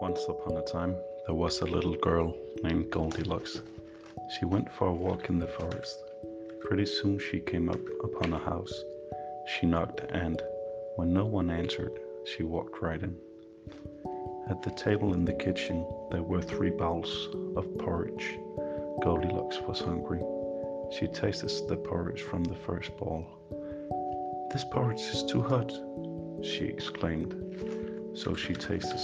Once upon a time, there was a little girl named Goldilocks. She went for a walk in the forest. Pretty soon she came up upon a house. She knocked, and when no one answered, she walked right in. At the table in the kitchen, there were three bowls of porridge. Goldilocks was hungry. She tasted the porridge from the first bowl. This porridge is too hot, she exclaimed. So she tasted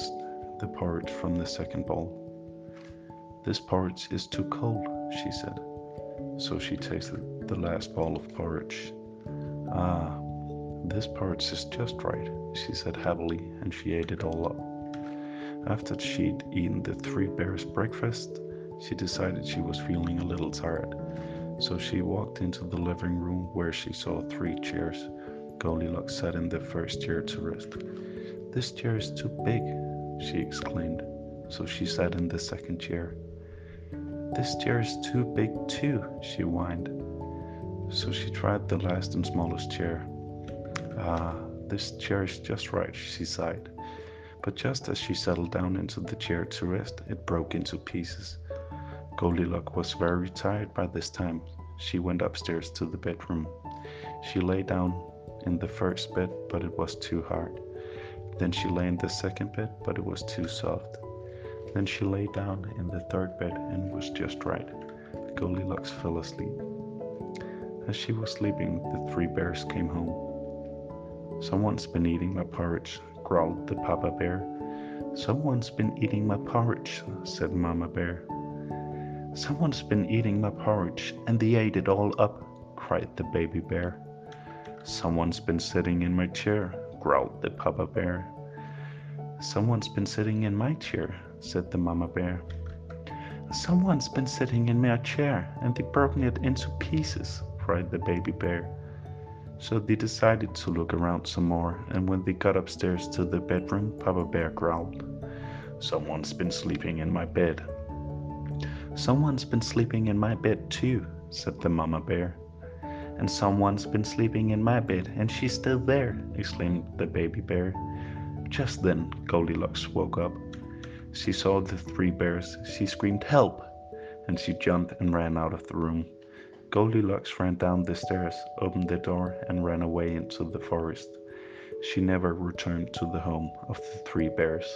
the porridge from the second bowl. This porridge is too cold, she said. So she tasted the last bowl of porridge. Ah, this porridge is just right, she said happily, and she ate it all up. After she'd eaten the three bears' breakfast, she decided she was feeling a little tired. So she walked into the living room where she saw three chairs. Goldilocks sat in the first chair to rest. This chair is too big, she exclaimed. So she sat in the second chair. This chair is too big too, she whined. So she tried the last and smallest chair. Ah, this chair is just right, she sighed. But just as she settled down into the chair to rest, it broke into pieces. Goldilocks was very tired by this time. She went upstairs to the bedroom. She lay down in the first bed, but it was too hard. Then she lay in the second bed, but it was too soft. Then she lay down in the third bed and was just right. Goldilocks fell asleep. As she was sleeping, the three bears came home. Someone's been eating my porridge, growled the Papa Bear. Someone's been eating my porridge, said Mama Bear. Someone's been eating my porridge, and they ate it all up, cried the baby bear. Someone's been sitting in my chair, growled the Papa Bear. Someone's been sitting in my chair, said the Mama Bear. Someone's been sitting in my chair, and they've broken it into pieces, cried the baby bear. So they decided to look around some more, and when they got upstairs to the bedroom, Papa Bear growled, Someone's been sleeping in my bed. Someone's been sleeping in my bed too, said the Mama Bear. And someone's been sleeping in my bed, and she's still there, exclaimed the baby bear. Just then, Goldilocks woke up. She saw the three bears. She screamed, Help! And she jumped and ran out of the room. Goldilocks ran down the stairs, opened the door, and ran away into the forest. She never returned to the home of the three bears.